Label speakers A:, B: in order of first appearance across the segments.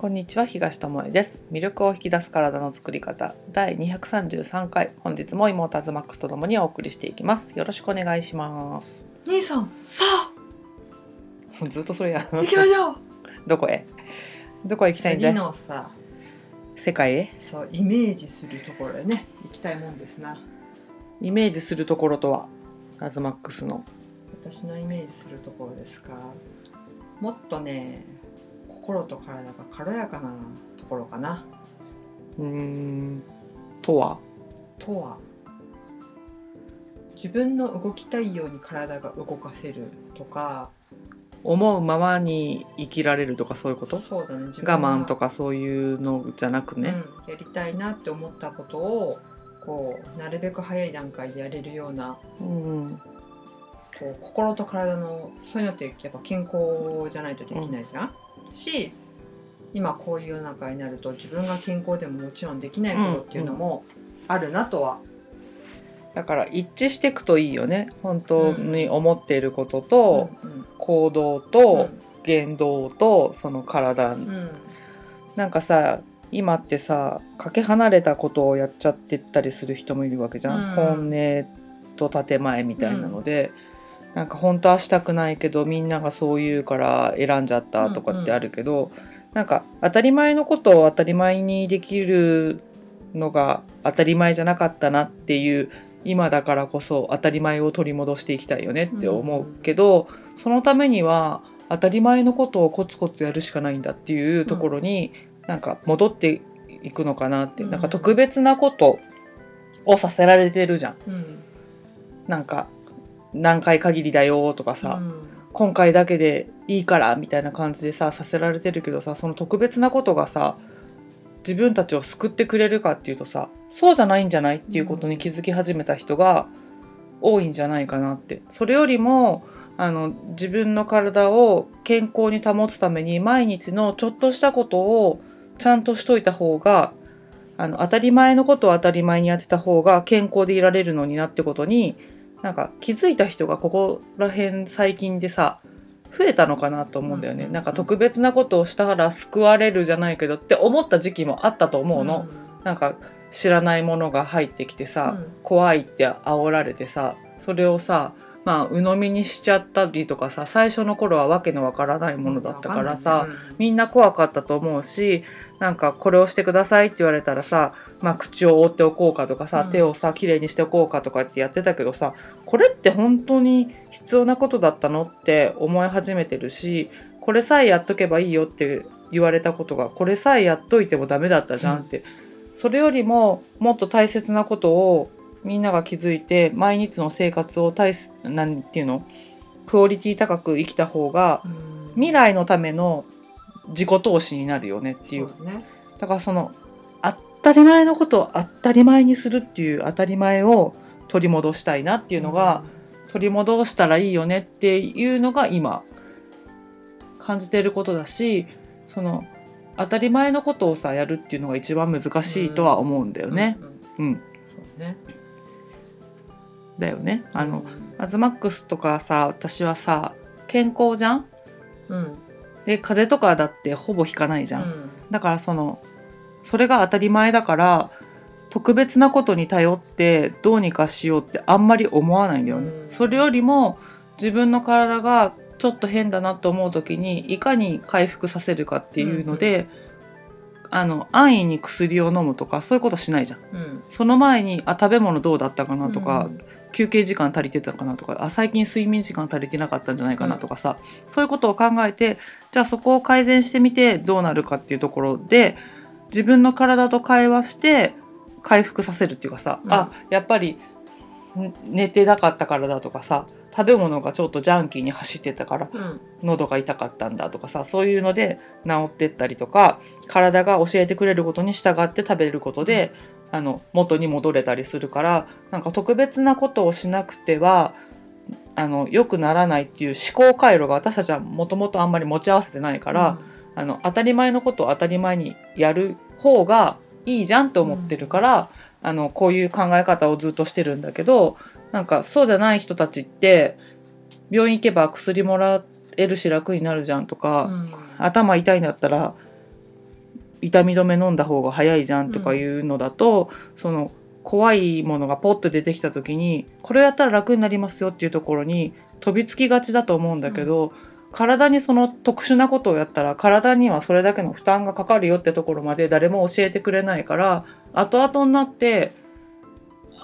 A: こんにちは東智恵です。魅力を引き出す体の作り方。第233回。本日も妹アズマックスとともにお送りしていきます。よろしくお願いします。
B: 兄さんさあ。
A: ずっとそれや
B: 行きましょう。
A: どこへ？どこへ行きたいんだ
B: のさ。
A: 世界へ？
B: そうイメージするところへね。行きたいもんですな。
A: イメージするところとは？アズマックスの。
B: 私のイメージするところですか。もっとね心と体が軽やかなところかな。
A: うーん。とは？
B: とは？自分の動きたいように体が動かせるとか。
A: 思うままに生きられるとかそういうこと？
B: そうだね。自
A: 我慢と
B: か
A: かそういうのじゃなくね、
B: うん、やりたいなって思ったことをこうなるべく早い段階でやれるような
A: うん。
B: こう心と体のそういうのってやっぱ健康じゃないとできないじゃん、し今こういう世の中になると自分が健康でももちろんできないことっていうのもあるなとは、
A: だから一致していくといいよね。本当に思っていることと、
B: うん
A: 行動と言動とその体、
B: うんうん。
A: なんかさ今ってさかけ離れたことをやっちゃってったりする人もいるわけじゃん、
B: うん。
A: 本音と建前みたいなので、なんか本当はしたくないけどみんながそう言うから選んじゃったとかってあるけど、なんか当たり前のことを当たり前にできるのが当たり前じゃなかったなっていう今だからこそ当たり前を取り戻していきたいよねって思うけど、そのためには当たり前のことをコツコツやるしかないんだっていうところに、なんか戻っていくのかなって、
B: うん。
A: なんか特別なことをさせられてるじゃん。
B: うん。
A: なんか何回限りだよとかさ、
B: うん。
A: 今回だけでいいからみたいな感じでささせられてるけどさその特別なことがさ自分たちを救ってくれるかっていうとさそうじゃないんじゃないっていうことに気づき始めた人が多いんじゃないかなって。それよりもあの自分の体を健康に保つために毎日のちょっとしたことをちゃんとしといた方があの当たり前のことを当たり前にやってた方が健康でいられるのになってことになんか気づいた人がここら辺最近でさ増えたのかなと思うんだよね、
B: うんうんうん
A: なんか特別なことをしたら救われるじゃないけどって思った時期もあったと思うの、なんか知らないものが入ってきてさ、
B: うん。
A: 怖いって煽られてさそれをさまあ鵜呑みにしちゃったりとかさ最初の頃はわけのわからないものだったからさ、みんな怖かったと思うしなんかこれをしてくださいって言われたらさ、まあ、口を覆っておこうかとかさ、
B: うん。
A: 手をさきれいにしておこうかとかってやってたけどさこれって本当に必要なことだったのって思い始めてるしこれさえやっとけばいいよって言われたことがこれさえやっといてもダメだったじゃんって、それよりももっと大切なことをみんなが気づいて毎日の生活を大すなんていうのクオリティ高く生きた方が
B: うん。
A: 未来のための自己投資になるよねっていう。
B: そうだね。
A: だからその当たり前のことを当たり前にするっていう当たり前を取り戻したいなっていうのが、取り戻したらいいよねっていうのが今感じてることだしその当たり前のことをさやるっていうのが一番難しいとは思うんだよ
B: うん
A: ね。
B: うん。
A: うん、
B: そうね。
A: だよね。あの、
B: うん。
A: アズマックスとかさ私はさ健康じゃん？
B: うん
A: で風邪とかだってほぼひかないじゃん。
B: うん
A: だからそのそれが当たり前だから特別なことに頼ってどうにかしようってあんまり思わないんだよね。
B: うん
A: それよりも自分の体がちょっと変だなと思う時にいかに回復させるかっていうので、あの安易に薬を飲むとかそういうことしないじゃん。
B: うん
A: その前にあ食べ物どうだったかなとか、
B: うん
A: 休憩時間足りてたかなとかあ最近睡眠時間足りてなかったんじゃないかなとかさ、そういうことを考えてじゃあそこを改善してみてどうなるかっていうところで自分の体と会話して回復させるっていうかさ、
B: うん。
A: あやっぱりん寝てなかったからだとかさ食べ物がちょっとジャンキーに走ってたから
B: うん。
A: 喉が痛かったんだとかさそういうので治ってったりとか体が教えてくれることに従って食べることで、あの元に戻れたりするからなんか特別なことをしなくてはあの良くならないっていう思考回路が私たちはもともとあんまり持ち合わせてないから、あの当たり前のことを当たり前にやる方がいいじゃんと思ってるから、あのこういう考え方をずっとしてるんだけどなんかそうじゃない人たちって病院行けば薬もらえるし楽になるじゃんとか、
B: うん。
A: 頭痛いんだったら痛み止め飲んだ方が早いじゃんとかいうのだと、その怖いものがポッと出てきた時にこれやったら楽になりますよっていうところに飛びつきがちだと思うんだけど、体にその特殊なことをやったら体にはそれだけの負担がかかるよってところまで誰も教えてくれないから後々になって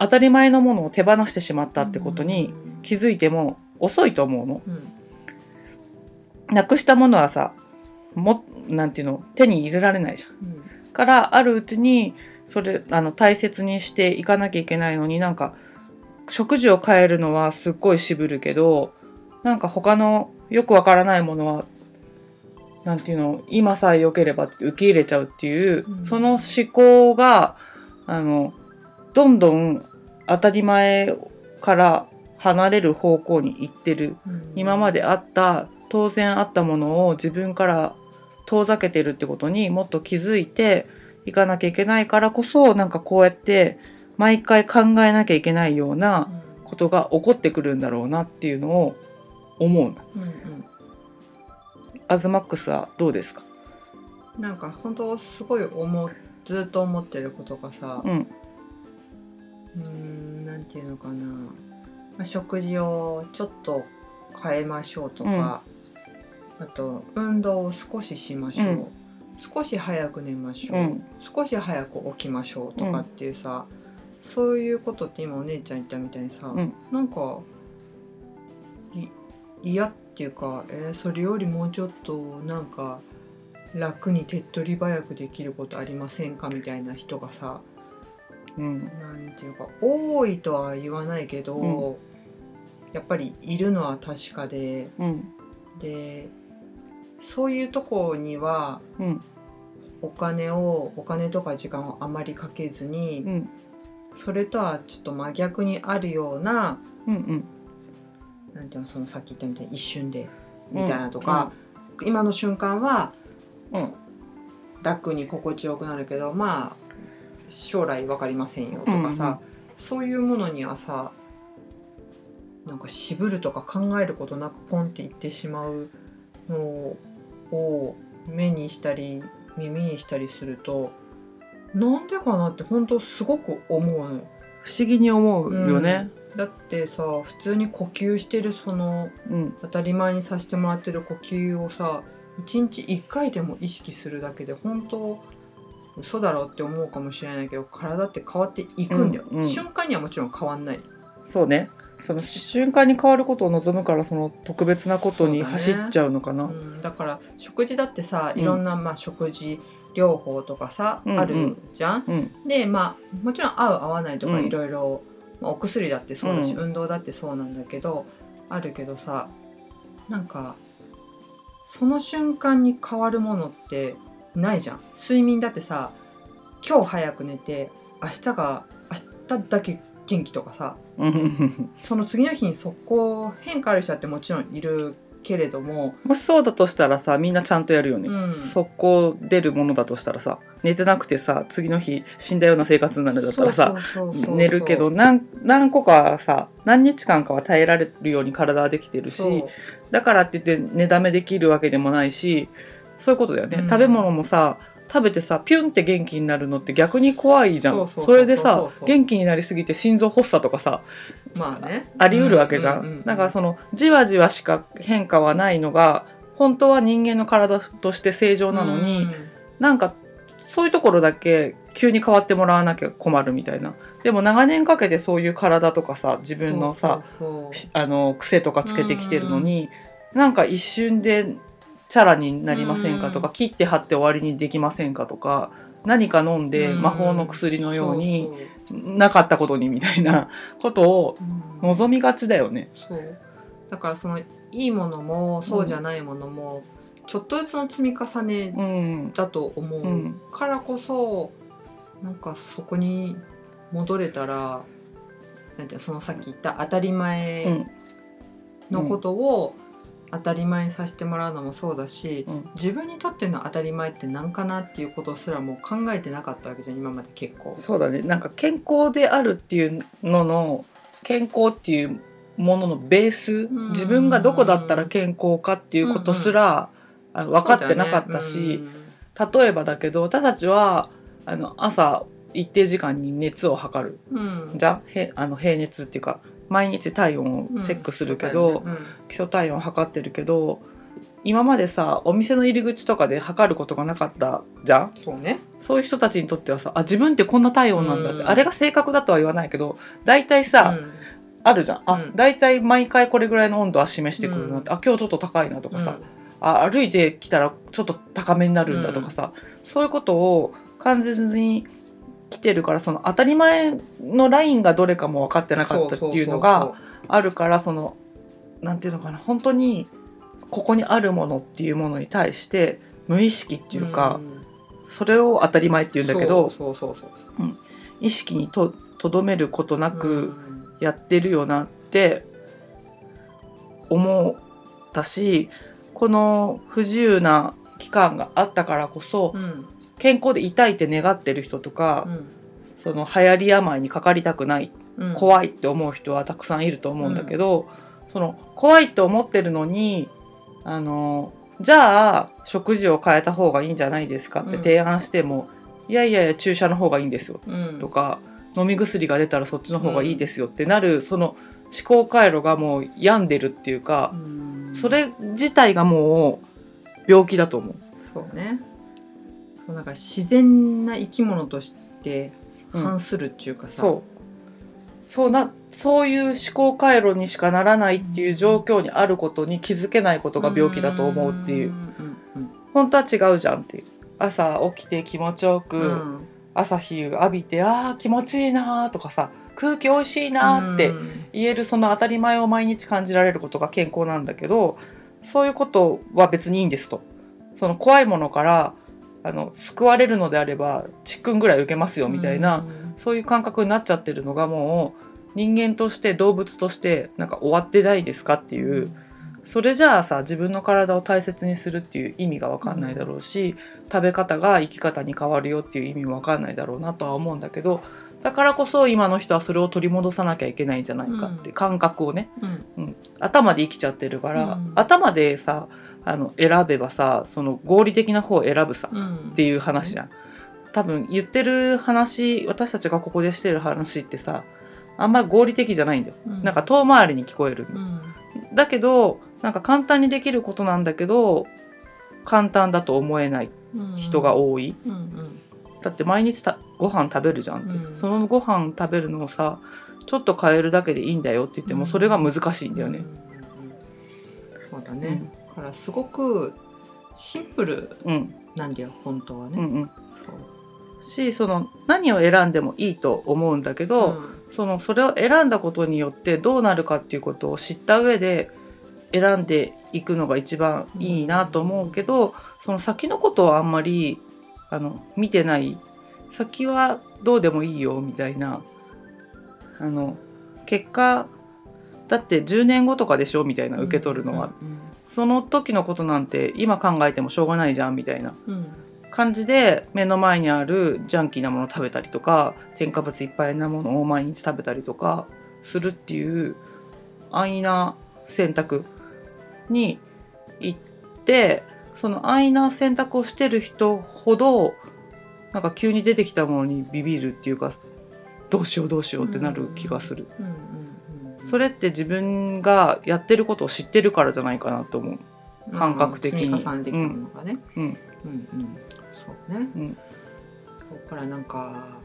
A: 当たり前のものを手放してしまったってことに気づいても遅いと思うの。
B: うん
A: なくしたものはさもなんていうの手に入れられないじゃん。
B: うん
A: からあるうちにそれあの大切にしていかなきゃいけないのになんか食事を変えるのはすっごい渋るけどなんか他のよくわからないものはなんていうの今さえ良ければって受け入れちゃうっていう、
B: うん。
A: その思考があのどんどん当たり前から離れる方向に行ってる。
B: うん。
A: 今まであった当然あったものを自分から遠ざけてるってことにもっと気づいていかなきゃいけないからこそなんかこうやって毎回考えなきゃいけないようなことが起こってくるんだろうなっていうのを思う。の。
B: うんうん。
A: アズマックスはどうですか？
B: なんか本当すごい思うずっと思ってることがさ
A: うん。
B: うーんなんていうのかな、まあ、食事をちょっと変えましょうとか、あと運動を少ししましょう、
A: うん。
B: 少し早く寝ましょう、
A: うん。
B: 少し早く起きましょうとかっていうさ、そういうことって今お姉ちゃん言ったみたいにさ、
A: うん。
B: なんかい嫌っていうか、えーそれよりもうちょっとなんか楽に手っ取り早くできることありませんかみたいな人がさ
A: うん。
B: なんていうか多いとは言わないけど、
A: うん。
B: やっぱりいるのは確かで
A: うん。
B: でそういうとこには
A: うん。
B: お金をお金とか時間をあまりかけずに、
A: うん。
B: それとはちょっと真逆にあるような
A: うんうん。
B: なんていうのそのさっき言ったみたいに一瞬でみたいなとか、今の瞬間は
A: うん。
B: 楽に心地よくなるけどまあ将来分かりませんよとかさ、そういうものにはさなんか渋るとか考えることなくポンって言ってしまうのを目にしたり耳にしたりするとなんでかなって本当すごく思うの。よ。
A: 不思議に思うよね。
B: だってさ普通に呼吸してるその
A: うん。
B: 当たり前にさせてもらってる呼吸をさ1日1回でも意識するだけで本当嘘だろうって思うかもしれないけど体って変わっていくんだよ、
A: うんうん。
B: 瞬間にはもちろん変わんない。
A: そうねその瞬間に変わることを望むからその特別なことに走っちゃうのかな。
B: うん、だから食事だってさ
A: うん
B: いろんな、まあ、食事療法とかさ、
A: うんうん
B: あるじゃん？
A: うん
B: でまあもちろん合う合わないとか
A: うん
B: いろいろまあお薬だってそうだし、
A: うん
B: 運動だってそうなんだけどあるけどさなんかその瞬間に変わるものってないじゃん。睡眠だってさ今日早く寝て明日が明日だけ元気とかさ
A: うん。
B: その次の日に速攻変化ある人だってもちろんいるけれども
A: もしそうだとしたらさみんなちゃんとやるよね、
B: うん。
A: 速攻出るものだとしたらさ寝てなくてさ次の日死んだような生活になるだったらさ寝るけど何何個かさ何日間かは耐えられるように体はできてるしだからって言って寝だめできるわけでもないしそういうことだよね、
B: うん。
A: 食べ物もさ食べてさピュンって元気になるのって逆に怖いじゃん。
B: そ
A: れでさ元気になりすぎて心臓発作とかさ
B: まあね。
A: あり得るわけじゃん,、
B: ううう
A: だからそのじわじわしか変化はないのが本当は人間の体として正常なのに、
B: うん
A: なんかそういうところだけ急に変わってもらわなきゃ困るみたいな。でも長年かけてそういう体とかさ自分のさあの癖とかつけてきてるのに、なんか一瞬でチャラになりませんかとか、
B: うん。
A: 切って貼って終わりにできませんかとか何か飲んで
B: うん。
A: 魔法の薬のようになかったことにみたいな ことを
B: うん。
A: 望みがちだよね。
B: そう。だからそのいいものもそうじゃないものも、ちょっとずつの積み重ね
A: うん。
B: だと思
A: う
B: うん。からこそ、なんかそこに戻れたらなんてそのさっき言った当たり
A: う
B: 前
A: ん
B: のことを当たり前にさせてもらうのもそうだし、
A: うん。
B: 自分にとっての当たり前って何かなっていうことすらもう考えてなかったわけじゃん今まで結構。
A: そうだね。なんか健康であるっていうのの健康っていうもののベース
B: ん。
A: 自分がどこだったら健康かっていうことすら、あの分かってなかったし、例えばだけど私たちはあの朝一定時間に熱を測る。
B: うん。
A: じゃんへあの平熱っていうか毎日体温をチェックするけど、
B: うん。
A: 基礎体温測ってるけど今までさお店の入り口とかで測ることがなかったじゃん？
B: そうね。
A: そういう人たちにとってはさあ自分ってこんな体温なんだって、
B: うん。
A: あれが正確だとは言わないけど大体さ、
B: うん。
A: あるじゃん。あ、
B: うん。
A: 大体毎回これぐらいの温度は示してくるなって、あ今日ちょっと高いなとかさ、あ歩いてきたらちょっと高めになるんだとかさ、そういうことを感じずに来てるからその当たり前のラインがどれかも分かってなかったっていうのがあるからそのなんていうのかな本当にここにあるものっていうものに対して無意識っていうか、それを当たり前っていうんだけど意識にととどめることなく
B: うん。
A: やってるよなって思ったしこの不自由な期間があったからこそ
B: うん
A: 健康で痛いって願ってる人とか、その流行り病にかかりたくない
B: うん。
A: 怖いって思う人はたくさんいると思うんだけど、その怖いって思ってるのにあのじゃあ食事を変えた方がいいんじゃないですかって
B: うん。
A: 提案しても、いやいやいや注射の方がいいんですよ
B: うん。
A: とか飲み薬が出たらそっちの方がいいですよってなる、その思考回路がもう病んでるっていうか
B: う、ん。
A: それ自体がもう病気だと思う。
B: そうねなんか自然な生き物として
A: うん。
B: 反するっていうかさ、
A: そう。そうなそういう思考回路にしかならないっていう状況にあることに気づけないことが病気だと思うっていう。
B: うんうん
A: 本当は違うじゃんっていう。朝起きて気持ちよく、
B: うん。うん
A: 朝日浴びてあー気持ちいいなーとかさ空気おいしいなーって
B: うん。
A: 言えるその当たり前を毎日感じられることが健康なんだけどそういうことは別にいいんですと。その怖いものからあの救われるのであればちっくんぐらい受けますよみたいな、
B: うん。
A: そういう感覚になっちゃってるのがもう人間として動物としてなんか終わってないですかっていうそれじゃあさ自分の体を大切にするっていう意味が分かんないだろうし、食べ方が生き方に変わるよっていう意味も分かんないだろうなとは思うんだけどだからこそ今の人はそれを取り戻さなきゃいけないんじゃないかって、
B: うん。
A: 感覚をね
B: うん。
A: 頭で生きちゃってるから、
B: うん。
A: 頭でさあの選べばさその合理的な方を選ぶさ、
B: うん。
A: っていう話じゃん。多分言ってる話私たちがここでしてる話ってさあんまり合理的じゃないんだよ。
B: うん。
A: なんか遠回りに聞こえるんだよ。
B: うん。
A: だけどなんか簡単にできることなんだけど簡単だと思えない
B: うん。
A: 人が多い。
B: うんうん。
A: だって毎日たご飯食べるじゃんって、
B: うん。
A: そのご飯食べるのをさちょっと変えるだけでいいんだよって言ってもそれが難しいんだよね。
B: そうだね、だからすごくシンプル
A: うん、
B: なんだよ本当はね、
A: うん、うん。しその何を選んでもいいと思うんだけど、
B: うん。
A: そのそれを選んだことによってどうなるかっていうことを知った上で選んでいくのが一番いいなと思うけど、その先のことはあんまりあの見てない。先はどうでもいいよみたいなあの結果だって10年後とかでしょみたいな受け取るのは、その時のことなんて今考えてもしょうがないじゃんみたいな。
B: うん。うん
A: 感じで目の前にあるジャンキーなものを食べたりとか添加物いっぱいなものを毎日食べたりとかするっていう安易な選択に行ってその安易な選択をしてる人ほどなんか急に出てきたものにビビるっていうかどうしようどうしようってなる気がする。
B: うんうんうん
A: それって自分がやってることを知ってるからじゃないかなと思う。感覚的に。
B: そうね、
A: うん。
B: そこからなんか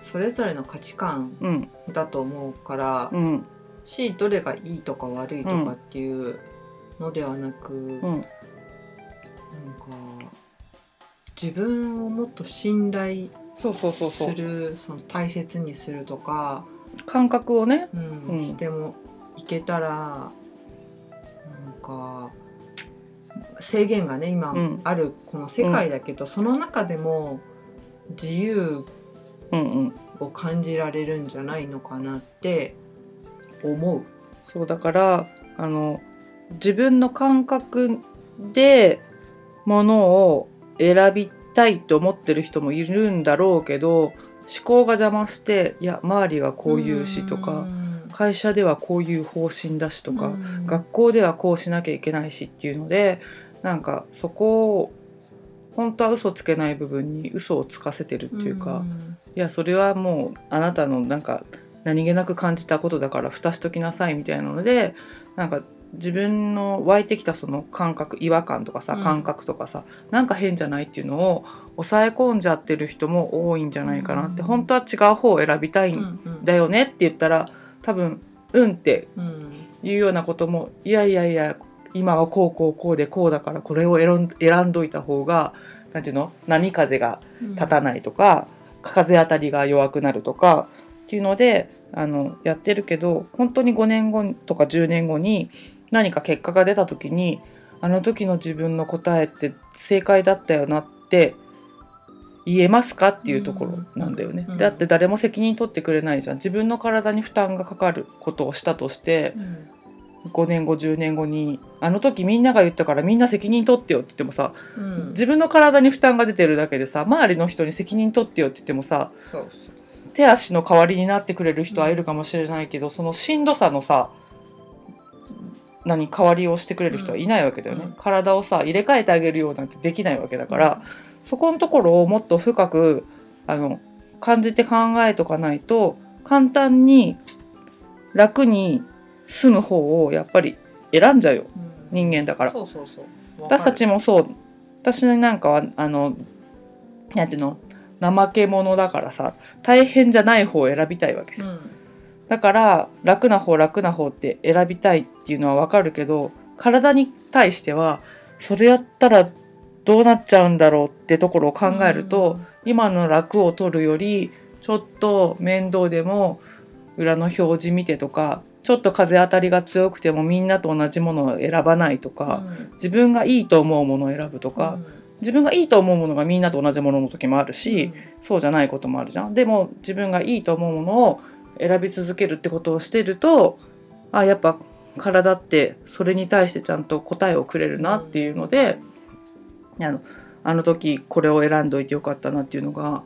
B: それぞれの価値観
A: うん。
B: だと思うから、
A: うん。
B: しどれがいいとか悪いとかっていうのではなく、
A: うん。
B: なんか自分をもっと信頼
A: そうそうそうそう。
B: するその大切にするとか、
A: 感覚をね。
B: うん
A: うん。
B: してもいけたらなんか制限がね今
A: うん。
B: あるこの世界だけど、その中でも自由を感じられるんじゃないのかなって思う。
A: そうだからあの自分の感覚でものを選びたいと思ってる人もいるんだろうけど思考が邪魔していや周りがこう言うしとか
B: ん。
A: 会社ではこういう方針だしとか
B: うん。
A: 学校ではこうしなきゃいけないしっていうのでなんかそこ本当は嘘つけない部分に嘘をつかせてるっていうか、
B: ん。
A: いやそれはもうあなたのなんか何気なく感じたことだから蓋しときなさいみたいなのでなんか自分の湧いてきたその感覚違和感とかさ
B: うん。
A: 感覚とかさ、なんか変じゃないっていうのを抑え込んじゃってる人も多いんじゃないかなって、
B: うん。
A: 本当は違う方を選びたい
B: うん
A: んだよねって言ったら多分うんって
B: うん
A: いうようなこともいやいやいや今はこうこうこうでこうだからこれを選んどいた方がなんていうの？波風が立たないとか、風当たりが弱くなるとかっていうのであのやってるけど本当に5年後とか10年後に何か結果が出た時にあの時の自分の答えって正解だったよなって言えますかっていうところなんだよね。
B: うん。
A: だって誰も責任取ってくれないじゃん。自分の体に負担がかかることをしたとして
B: うん。
A: 5年後10年後にあの時みんなが言ったからみんな責任取ってよって言ってもさ
B: うん。
A: 自分の体に負担が出てるだけでさ周りの人に責任取ってよって言ってもさ手足の代わりになってくれる人はいるかもしれないけど、そのしんどさのさ何代わりをしてくれる人はいないわけだよね、
B: うん。
A: 体をさ入れ替えてあげるようなんてできないわけだから、そこのところをもっと深くあの感じて考えとかないと簡単に楽に済む方をやっぱり選んじゃうよ
B: うん。
A: 人間だから。私たち
B: も
A: もそう。私なんかはあのなんていうの？怠け者だからさ大変じゃない方を選びたいわけ、
B: うん。
A: だから楽な方楽な方って選びたいっていうのはわかるけど体に対してはそれやったらどうなっちゃうんだろうってところを考えると、今の楽を取るよりちょっと面倒でも裏の表示見てとかちょっと風当たりが強くてもみんなと同じものを選ばないとか、
B: うん。
A: 自分がいいと思うものを選ぶとか、自分がいいと思うものがみんなと同じものの時もあるし、そうじゃないこともあるじゃん。でも自分がいいと思うものを選び続けるってことをしてるとあやっぱ体ってそれに対してちゃんと答えをくれるなっていうので、あのあの時これを選んどいてよかったなっていうのが、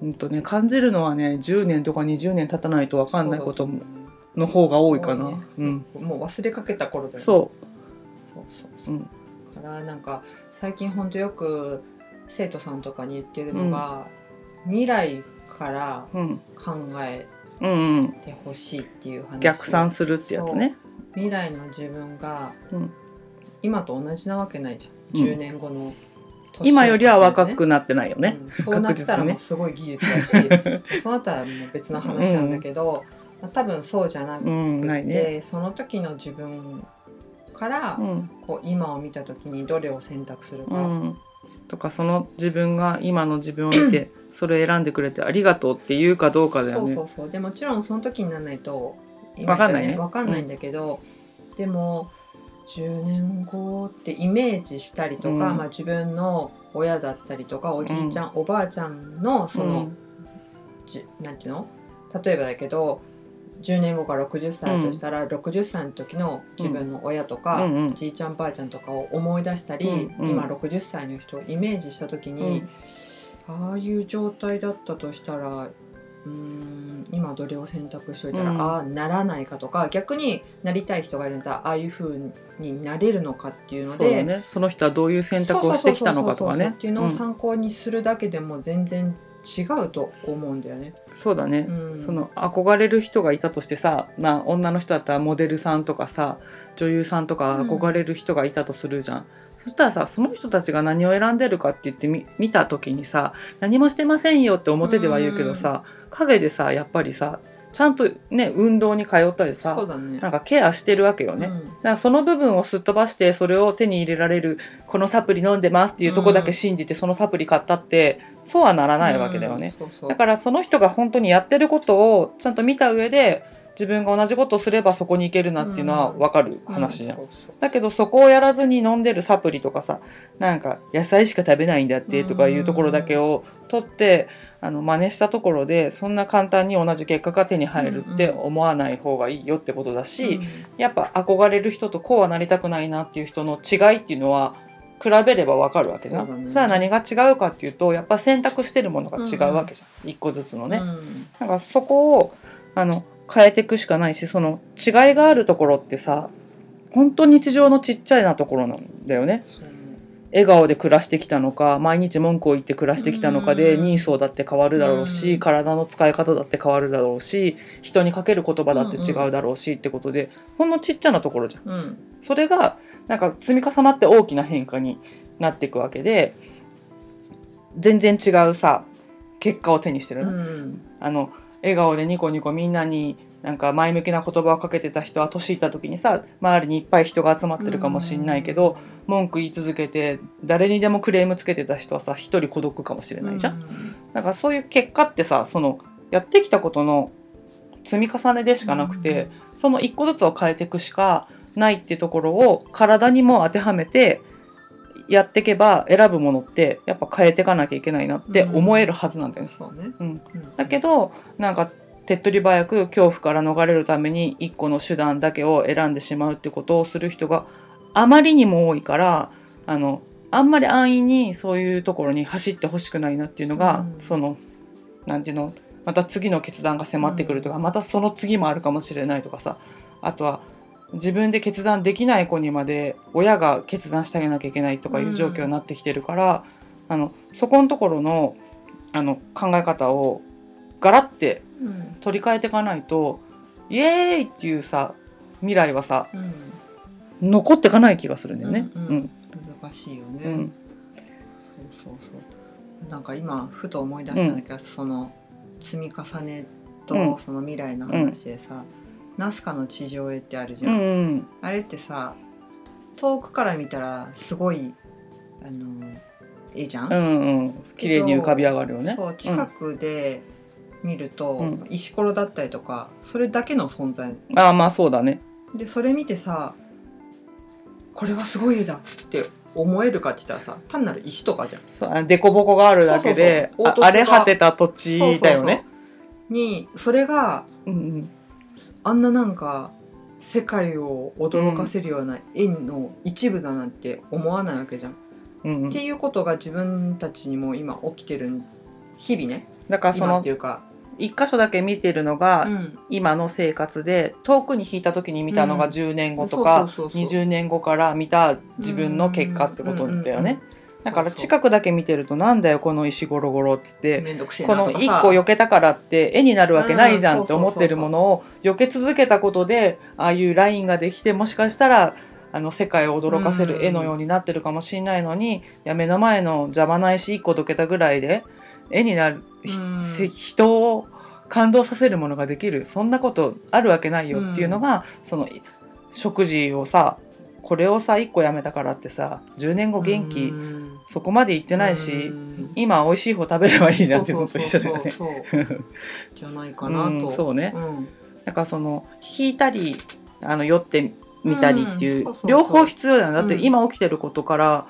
A: うんとね、感じるのはね10年とか20年経たないと分かんないこともの方が多いかな。
B: ね。
A: うん、
B: もう忘れかけた頃だよね。
A: そ
B: そうそう
A: う、
B: そう。う、
A: ん。
B: からなんか最近ほんとよく生徒さんとかに言ってるのが、未来から
A: うん。
B: 考え
A: うんうん、
B: てほしいっていう話。
A: 逆算するってやつね。
B: 未来の自分が
A: うん。
B: 今と同じなわけないじゃん、
A: うん
B: 10年後の
A: 今よりは若くなってないよね。
B: うん。そうなったらもうすごい技術だし、そうなったらもう別の話なんだけど、まあ多分そうじゃなくて、
A: うん、ないね。
B: その時の自分から、
A: うん。
B: こう今を見た時にどれを選択するか、
A: うん、とかその自分が今の自分を見て それ選んでくれてありがとうって言うかどうかだよね。
B: そうそうそう。でもちろんその時にならないと
A: わかんないね。
B: わかんないんだけど、でも10年後ってイメージしたりとか、
A: うん。
B: まあ、自分の親だったりとかおじいちゃん、おばあちゃんのその、じなんていうの？例えばだけど10年後から60歳だとしたら、60歳の時の自分の親とか、
A: うん。うん
B: じいちゃんばあちゃんとかを思い出したり、
A: うんうん。
B: 今60歳の人をイメージした時に、ああいう状態だったとしたらうーん。今どれを選択しといたら、
A: うん。
B: ああならないかとか逆になりたい人がいるんだったらああいう風になれるのかっていうので
A: ね。その人はどういう選択をしてきたのかとかね。
B: っていうのを参考にするだけでも全然違うと思うんだよね。
A: うんそうだね。
B: うん
A: その憧れる人がいたとしてさ、まあ、女の人だったらモデルさんとかさ女優さんとか憧れる人がいたとするじゃん、そしたらさその人たちが何を選んでるかって言ってみ見た時にさ何もしてませんよって表では言うけどさ、陰でさやっぱりさちゃんとね運動に通ったりさ
B: ね。
A: なんかケアしてるわけよね。
B: うん
A: だからその部分をすっ飛ばしてそれを手に入れられるこのサプリ飲んでますっていうとこだけ信じてそのサプリ買ったってそうはならないわけだよね。だからその人が本当にやってることをちゃんと見た上で自分が同じことをすればそこに行けるなっていうのは分かる話じゃん。だけどそこをやらずに飲んでるサプリとかさなんか野菜しか食べないんだってとかいうところだけを取ってあの真似したところでそんな簡単に同じ結果が手に入るって思わない方がいいよってことだし、やっぱ憧れる人とこうはなりたくないなっていう人の違いっていうのは比べればわかるわけじゃん。さあ何が違うかっていうとやっぱ選択してるものが違うわけじゃん、一個ずつのね。
B: うん。
A: なんかそこをあの変えていくしかないしその違いがあるところってさ本当日常のちっちゃいなところなんだよね。笑顔で暮らしてきたのか毎日文句を言って暮らしてきたのかで
B: うん
A: 人相だって変わるだろうし、
B: うん
A: 体の使い方だって変わるだろうし人にかける言葉だって違うだろうしってことで、ほんのちっちゃなところじゃん。
B: うん
A: それがなんか積み重なって大きな変化になっていくわけで全然違うさ結果を手にしてる
B: う
A: の。
B: ん
A: あの笑顔でニコニコみんなになんか前向きな言葉をかけてた人は年いった時にさ周りにいっぱい人が集まってるかもしんないけど、文句言い続けて誰にでもクレームつけてた人はさ一人孤独かもしれないじゃん。だからそういう結果ってさそのやってきたことの積み重ねでしかなくて、その一個ずつを変えていくしかないってところを体にも当てはめてやっていけば選ぶものってやっぱ変えていかなきゃいけないなって思えるはずなんだよね。
B: そうね、
A: うん。
B: うん。
A: だけどなんか手っ取り早く恐怖から逃れるために一個の手段だけを選んでしまうってことをする人があまりにも多いからあのあんまり安易にそういうところに走ってほしくないなっていうのが、
B: うん。
A: そのなんていうのまた次の決断が迫ってくるとか、またその次もあるかもしれないとかさあとは自分で決断できない子にまで親が決断してあげなきゃいけないとかいう状況になってきてるから、あのそこのところのあの考え方をガラッて
B: うん。
A: 取り替えていかないとイエーイっていうさ未来はさ
B: うん。
A: 残っていかない気がするんだよね。
B: うんうん。難しいよね、
A: うん。
B: そうそうそう。なんか今ふと思い出したんだけど、その積み重ねと
A: うん。
B: その未来の話でさ、ナスカの地上絵ってあるじゃん、
A: うんうん。
B: あれってさ遠くから見たらすごいあの絵じゃん、
A: うんうん綺麗に浮かび上がるよね。
B: そう近くで見ると、
A: うん。
B: 石ころだったりとかそれだけの存在。
A: うんああまあそうだね。
B: でそれ見てさこれはすごい絵だって思えるかって言ったらさ単なる石とかじゃん。
A: そう凸凹があるだけで荒れ果てた土地だよね。
B: にそれが
A: うんうん
B: あんななんか世界を驚かせるような絵の一部だなんて思わないわけじゃん。
A: うんうん。
B: っていうことが自分たちにも今起きてる日々ね。
A: だからその
B: 今っていうか、
A: 一箇所だけ見てるのが、
B: うん。
A: 今の生活で遠くに引いた時に見たのが
B: うん。
A: 10年後とか、
B: そうそうそうそう。
A: 20年後から見た自分の結果ってことだよね。だから近くだけ見てるとなんだよこの石ゴロゴロっつって。この
B: なとかさ。
A: 1個避けたからって絵になるわけないじゃんって
B: うん
A: 思ってるものを避け続けたことでああいうラインができてもしかしたらあの世界を驚かせる絵のようになってるかもしれないのにいや目の前の邪魔な石1個どけたぐらいで絵になる人を感動させるものができる。そんなことあるわけないよっていうのが、その食事をさこれをさ1個やめたからってさ10年後元気、
B: うん。
A: そこまで行ってないし、
B: うん。
A: 今美味しい方食べればいいじゃんっていうのと一緒だよね。
B: じゃないかなと、
A: うんそうね。
B: うん。
A: だからその引いたりあの酔ってみたりっていう,、両方必要だよだって
B: うん。
A: 今起きてることから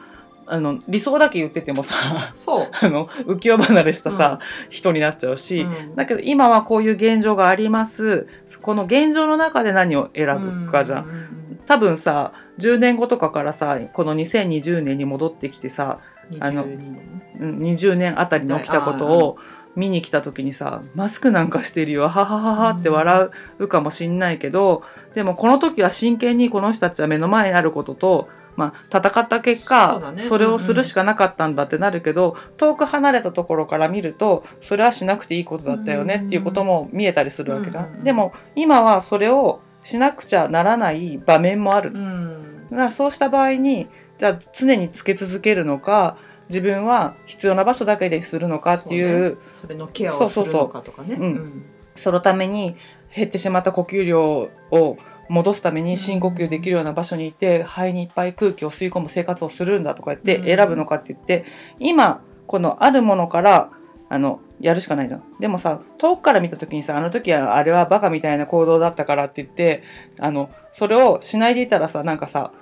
A: あの理想だけ言っててもさ
B: そう。
A: あの浮世離れしたさ、人になっちゃうし、
B: うん。
A: だけど今はこういう現状があります。この現状の中で何を選ぶかじゃん。
B: ううん
A: 多分さ10年後とかからさこの2020年に戻ってきてさ
B: うん
A: あの
B: 22年？
A: うん20年あたりに起きたことを見に来た時にさマスクなんかしてるよ。ははははって笑うかもしんないけどでもこの時は真剣にこの人たちは目の前にあることと、まあ、戦った結果
B: ね。
A: それをするしかなかったんだってなるけど、遠く離れたところから見るとそれはしなくていいことだったよねっていうことも見えたりするわけじゃん。
B: うんうん。
A: でも今はそれをしなくちゃならない場面もある
B: う。ん。
A: だからそうした場合にじゃあ常につけ続けるのか自分は必要な場所だけでするのかっていう
B: ね。それのケアをするのかとかね。
A: そうそうそううん。そのために減ってしまった呼吸量を戻すために深呼吸できるような場所にいて肺にいっぱい空気を吸い込む生活をするんだとか言って
B: うん。
A: 選ぶのかって言って今このあるものからあのやるしかないじゃん。でもさ遠くから見た時にさあの時はあれはバカみたいな行動だったからって言ってあのそれをしないでいたらさなんかさ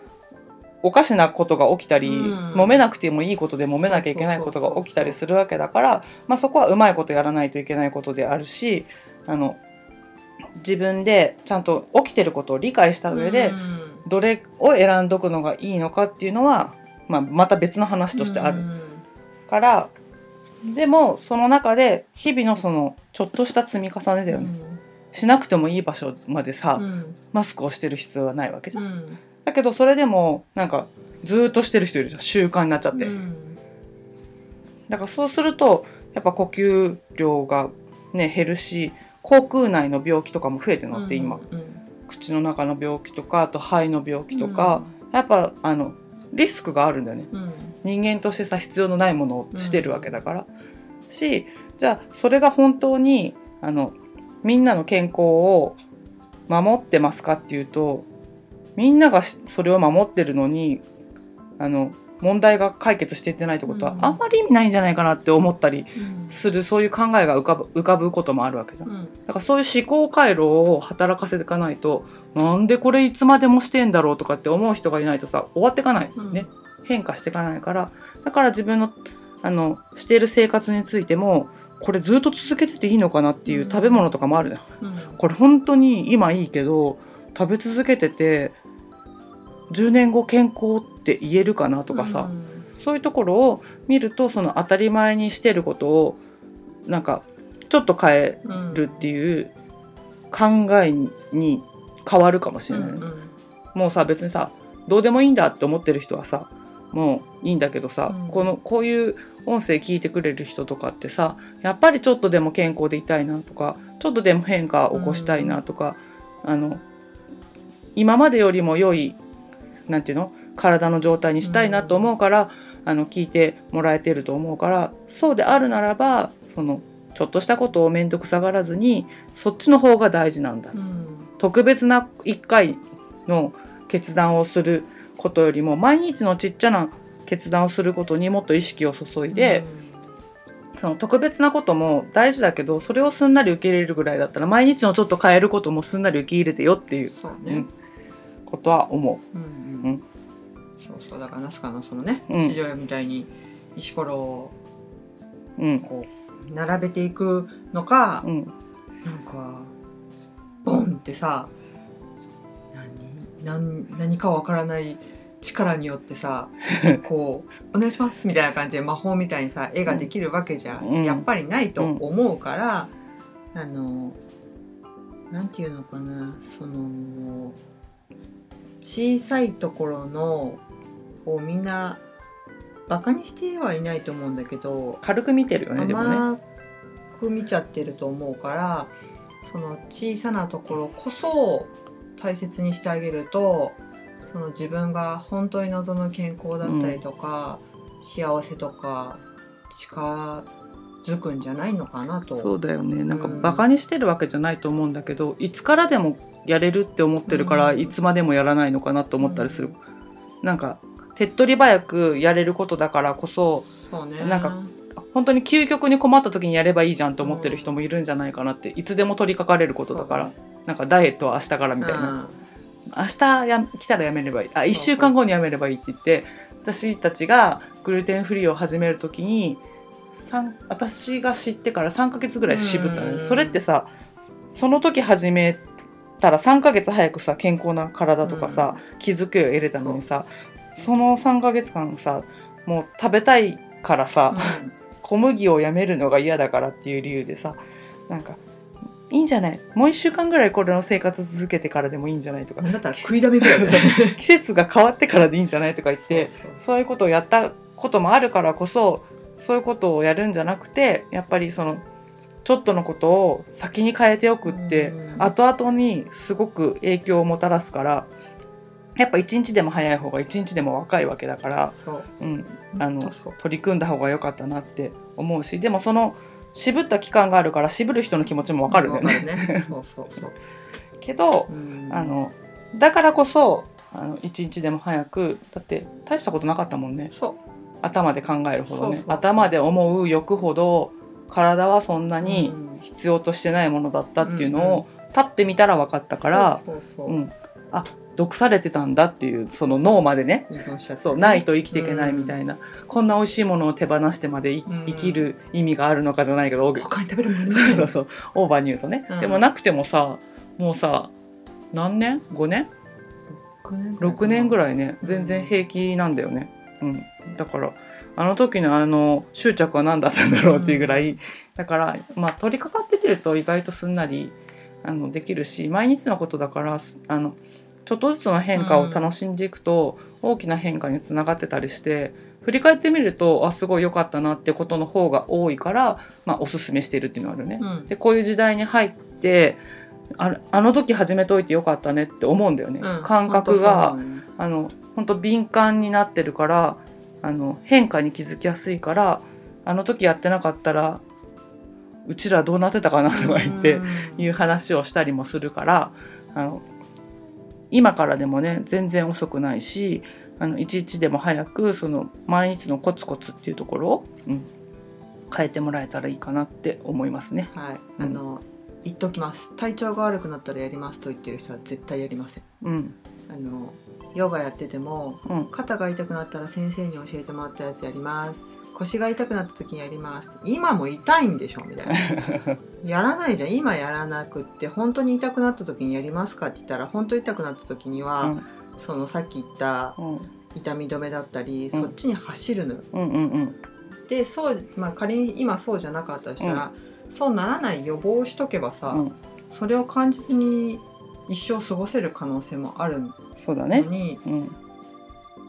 A: おかしなことが起きたり、
B: うん。
A: 揉めなくてもいいことで揉めなきゃいけないことが起きたりするわけだから、まあ、そこはうまいことやらないといけないことであるしあの自分でちゃんと起きてることを理解した上で、
B: うん。
A: どれを選んどくのがいいのかっていうのは、まあ、また別の話としてある
B: うん。
A: から、でもその中で日々のそのちょっとした積み重ねだよね、しなくてもいい場所までさ、
B: うん。
A: マスクをしてる必要はないわけじゃん。
B: うん。
A: だけどそれでもなんかずーっとしてる人いるじゃん。習慣になっちゃって、
B: うん。
A: だからそうするとやっぱ呼吸量がね減るし口腔内の病気とかも増えてるのって今、
B: うん
A: 口の中の病気とかあと肺の病気とか、やっぱあのリスクがあるんだよね。
B: うん
A: 人間としてさ必要のないものをしてるわけだから、しじゃあそれが本当にあのみんなの健康を守ってますかっていうとみんながしそれを守ってるのにあの問題が解決していってないってことは、
B: うん。
A: あんまり意味ないんじゃないかなって思ったり
B: うん。
A: するそういう考えが浮かぶ浮かぶこともあるわけじゃん。
B: うん。
A: だからそういう思考回路を働かせていかないとなんでこれいつまでもしてんだろうとかって思う人がいないとさ終わっていかないね、変化していかないから。だから自分のあのしている生活についてもこれずっと続けてていいのかなっていう
B: うん。
A: 食べ物とかもあるじゃん。
B: うん。
A: これ本当に今いいけど食べ続けてて10年後健康って言えるかなとかさ、そういうところを見るとその当たり前にしてることをなんかちょっと変え
B: うん
A: るっていう考えに変わるかもしれない、
B: うんうん。
A: もうさ別にさどうでもいいんだって思ってる人はさもういいんだけどさ、
B: うん。
A: このこういう音声聞いてくれる人とかってさやっぱりちょっとでも健康でいたいなとかちょっとでも変化を起こしたいなとか、あの今までよりも良いなんていうの体の状態にしたいなと思うから、あの聞いてもらえてると思うからそうであるならばそのちょっとしたことを面倒くさがらずにそっちの方が大事なんだ。
B: うん。
A: 特別な1回の決断をすることよりも毎日のちっちゃな決断をすることにもっと意識を注いで、その特別なことも大事だけどそれをすんなり受け入れるぐらいだったら毎日のちょっと変えることもすんなり受け入れてよっていう。
B: そうね。
A: うん。ことは思
B: う。ん
A: う
B: うん。んそうそう。だからナスカのそのね
A: うん。
B: 市場みたいに石ころを
A: う。うん。
B: こう並べていくのか
A: うん。
B: なんかボンってさ何何何かわからない力によってさ こう「お願いします」みたいな感じで魔法みたいにさ絵ができるわけじゃ、
A: うん。
B: やっぱりないと思うから、あのなんていうのかなその小さいところのをみんなバカにしてはいないと思うんだけど
A: 軽く見てるよねでもね。
B: 甘く見ちゃってると思うからその小さなところこそ大切にしてあげるとその自分が本当に望む健康だったりとか、幸せとか近づくんじゃないのかなと。
A: そうだよね。なんか
B: うん
A: バカにしてるわけじゃないと思うんだけどいつからでもやれるって思ってるから、
B: うん。
A: いつまでもやらないのかなと思ったりする、なんか手っ取り早くやれることだからこそ
B: そうね。
A: なんか本当に究極に困った時にやればいいじゃんと思ってる人もいるんじゃないかなっていつでも取り掛かれることだから、なんかダイエットは明日からみたいな、明日や来たらやめればいい。あ1週間後にやめればいいって言って私たちがグルテンフリーを始める時に三私が知ってから3ヶ月ぐらい渋ったの
B: うん。
A: ねそれってさその時始めたら3ヶ月早くさ健康な体とかさ、気づきを得れたのにさその3ヶ月間さもう食べたいからさ、
B: うん。
A: 小麦をやめるのが嫌だからっていう理由でさなんかいいんじゃない？もう1週間ぐらいこれの生活続けてからでもいいんじゃないとか。
B: だったら食いだめぐらいね。
A: 季節が変わってからでいいんじゃないとか言って
B: そう
A: いうことをやったこともあるからこそそういうことをやるんじゃなくてやっぱりそのちょっとのことを先に変えておくって
B: うん。
A: 後々にすごく影響をもたらすからやっぱ一日でも早い方が一日でも若いわけだから、
B: そう。
A: うん、あの取り組んだ方が良かったなって思うしでもその渋った期間があるから渋る人の気持ちもわかるんだよね。
B: ね。そうそうそう。
A: けど
B: うん。
A: あのだからこそあの一日でも早くだって大したことなかったもんね。
B: そう。
A: 頭で考えるほどね。
B: そうそう
A: 頭で思う欲ほど体はそんなに
B: うん。
A: 必要としてないものだったっていうのを立ってみたら分かったから、
B: そうそうそう。
A: うん、あ毒されてたんだっていうその脳までね。そうないと生きていけないみたいな、こんな美味しいものを手放してまで生き,、る意味があるのかじゃないけど、
B: 他に食べるも
A: そうそうそう。オーバーに言うとね、
B: うん。
A: でもなくてもさもうさ何年 ?5 年？6年ぐ
B: い
A: らいね。全然平気なんだよね、うん、だからあの時のあの執着は何だったんだろうっていうぐらい、だからまあ取り掛かってみると意外とすんなりあのできるし毎日のことだからすあのちょっとずつの変化を楽しんでいくと、大きな変化につながってたりして振り返ってみるとあすごい良かったなってことの方が多いから、まあ、おすすめしてるっていうのがあるね。
B: うん。
A: でこういう時代に入ってああの時始めといてよかったねって思うんだよね。
B: うん。
A: 感覚があの本当敏感になってるからあの変化に気づきやすいからあの時やってなかったらうちらどうなってたかなとか言って
B: うん。
A: いう話をしたりもするからあの今からでもね全然遅くないしあの一日でも早くその毎日のコツコツっていうところを、うん、変えてもらえたらいいかなって思いますね。
B: はい、
A: うん。
B: あの言っときます。体調が悪くなったらやりますと言ってる人は絶対やりません。
A: うん。
B: あのヨガやってても
A: うん。
B: 肩が痛くなったら先生に教えてもらったやつやります腰が痛くなった時にやります。今も痛いんでしょみたいな。やらないじゃん。今やらなくって本当に痛くなった時にやりますかって言ったら本当に痛くなった時には、
A: うん。
B: そのさっき言った
A: うん。
B: 痛み止めだったり、
A: うん。
B: そっちに走るのよ。
A: うんうんうん。
B: でそう、まあ、仮に今そうじゃなかったとしたら、そうならない予防をしとけばさ、
A: うん。
B: それを感じずに一生過ごせる可能性もあるの
A: そうだね。
B: に、
A: うん。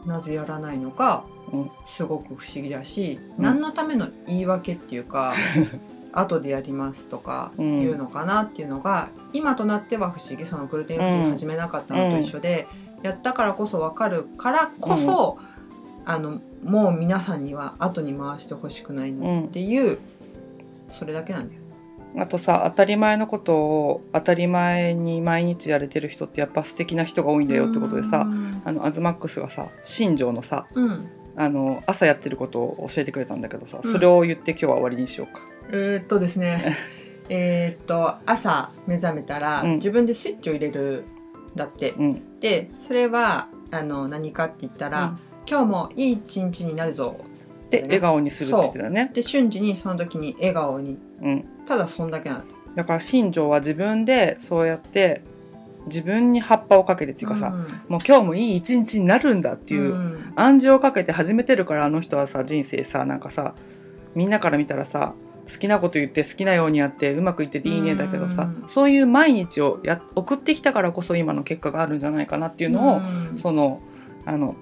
B: なぜやらないのか
A: うん。
B: すごく不思議だし、
A: うん。
B: 何のための言い訳っていうか 後でやりますとか
A: うん。
B: 言うのかなっていうのが、今となっては不思議。そのグルテンフリー始めなかったのと一緒で、やったからこそ分かるからこそ、あのもう皆さんには後に回してほしくないなっていう、それだけなんだよ。
A: あとさ当たり前のことを当たり前に毎日やれてる人ってやっぱ素敵な人が多いんだよってことでさ
B: うん。
A: あのアズマックスがさ新庄のさ
B: うん
A: あの朝やってることを教えてくれたんだけどさ
B: うん。
A: それを言って今日は終わりにしようか。
B: えーっとですね。えーっと朝目覚めたら、
A: うん。
B: 自分でスイッチを入れるんだって。
A: うん。
B: でそれはあの何かって言ったら、今日もいい一日になるぞ
A: で笑顔にするって言ってたよね。
B: で瞬時にその時に笑顔に
A: うん、
B: ただそんだけなんだ。って
A: だから新庄は自分でそうやって自分に葉っぱをかけてっていうかさ、もう今日もいい一日になるんだっていう、
B: ん。
A: 暗示をかけて始めてるからあの人はさ人生さなんかさみんなから見たらさ好きなこと言って好きなようにやってうまくいってていいねだけどさ、
B: うん。
A: そういう毎日をや送ってきたからこそ今の結果があるんじゃないかなっていうのを、
B: うん。
A: そのあの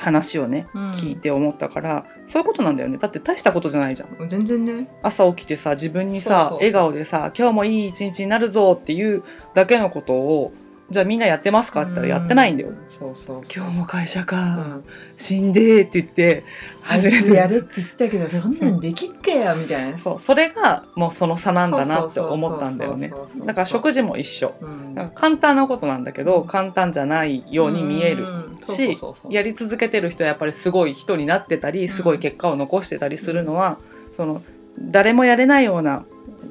A: 話をね
B: うん。
A: 聞いて思ったから、そういうことなんだよね。だって大したことじゃないじゃん。
B: 全然ね。
A: 朝起きてさ自分にさ笑顔でさ今日もいい一日になるぞっていうだけのことをじゃあみんなやってますかって言ったらやってないんだよ。
B: うそうそう
A: 今日も会社か、
B: うん。
A: 死んでーって言って初めて。
B: つやるって言ったけどそんなんできっけよみたいな。
A: そうそれがもうその差なんだなって思ったんだよね。だから食事も一緒。
B: うん。
A: なんか簡単なことなんだけど簡単じゃないように見える。しやり続けてる人はやっぱりすごい人になってたりすごい結果を残してたりするのはその誰もやれないような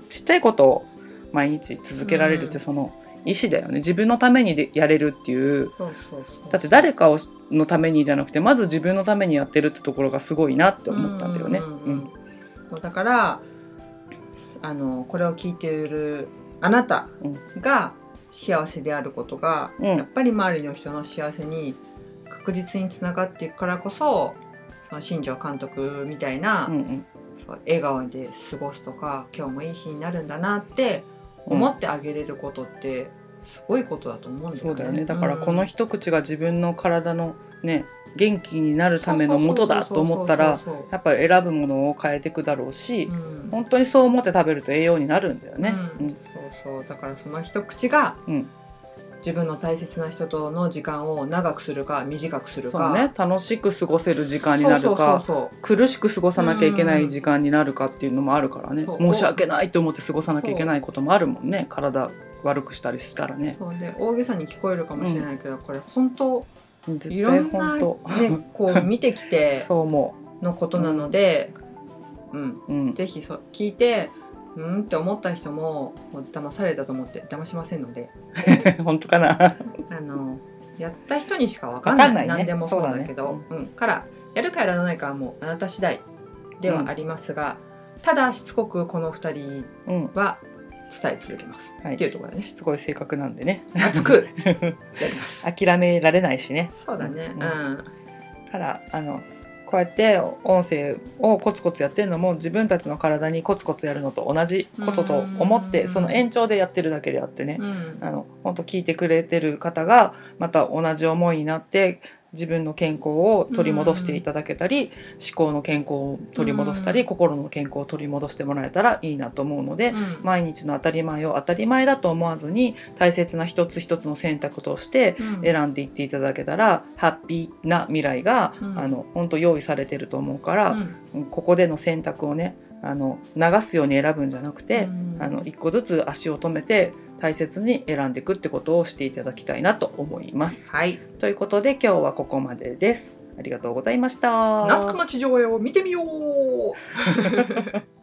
A: ちっちゃいことを毎日続けられるって
B: うん。
A: その意思だよね。自分のためにでやれるっていう。
B: そうそうそう。
A: だって誰かをのためにじゃなくてまず自分のためにやってるってところがすごいなって思ったんだよね。
B: うんだからあのこれを聞いているあなたが幸せであることが、
A: うん。
B: やっぱり周りの人の幸せに確実につながっていくからこそその新庄監督みたいな、
A: うんうん。
B: そう笑顔で過ごすとか今日もいい日になるんだなって思ってあげれることってすごいことだと思うんだよね。
A: そうだよね。だからこの
B: うん
A: 一口が自分の体のね元気になるためのもとだと思ったらやっぱり選ぶものを変えていくだろうし、
B: そううん。
A: 本当にそう思って食べると栄養になるんだよね。
B: うん。そうそう。だからその一口が、
A: うん。
B: 自分の大切な人との時間を長くするか短くするか。
A: ね。楽しく過ごせる時間になるか苦しく過ごさなきゃいけない時間になるかっていうのもあるからね、申し訳ないと思って過ごさなきゃいけないこともあるもんね。体悪くしたりしたらね。
B: そう大げさに聞こえるかもしれないけど、これ本当
A: 絶
B: いろ
A: 対
B: んな、ねこう見てきて
A: そう思
B: のことなので、うん、
A: う、うん、
B: ぜひそ聞いてうんって思った人ももう騙されたと思って騙しませんので。
A: 本当かな？
B: あのやった人にしかわかんない。
A: んないね。
B: 何でもそうだけど
A: そうだ
B: うん、からやるかやらないかはもうあなた次第ではありますが、ただしつこくこの2人
A: うん。
B: は伝え続けます、
A: はい。
B: っていうところだね。
A: しつこい性格なんでね。
B: 熱く やります。
A: 諦められないしね。
B: そうだね。
A: う
B: うん。ん、
A: からあのこうやって音声をコツコツやってるのも自分たちの体にコツコツやるのと同じことと思って
B: うん。
A: その延長でやってるだけであってね。
B: うん。
A: あの本当聞いてくれてる方がまた同じ思いになって自分の健康を取り戻していただけたり、思考の健康を取り戻したり、
B: うん。
A: 心の健康を取り戻してもらえたらいいなと思うので、
B: うん。
A: 毎日の当たり前を当たり前だと思わずに大切な一つ一つの選択として
B: うん。
A: 選んでいっていただけたら、ハッピーな未来が、
B: うん。
A: あの本当用意されてると思うから、
B: うん。
A: ここでの選択をねあの流すように選ぶんじゃなくて、
B: うん。
A: あの一個ずつ足を止めて大切に選んでいくってことをしていただきたいなと思います。
B: はい
A: ということで今日はここまでです。ありがとうございました。
B: ナスカの地上絵を見てみよう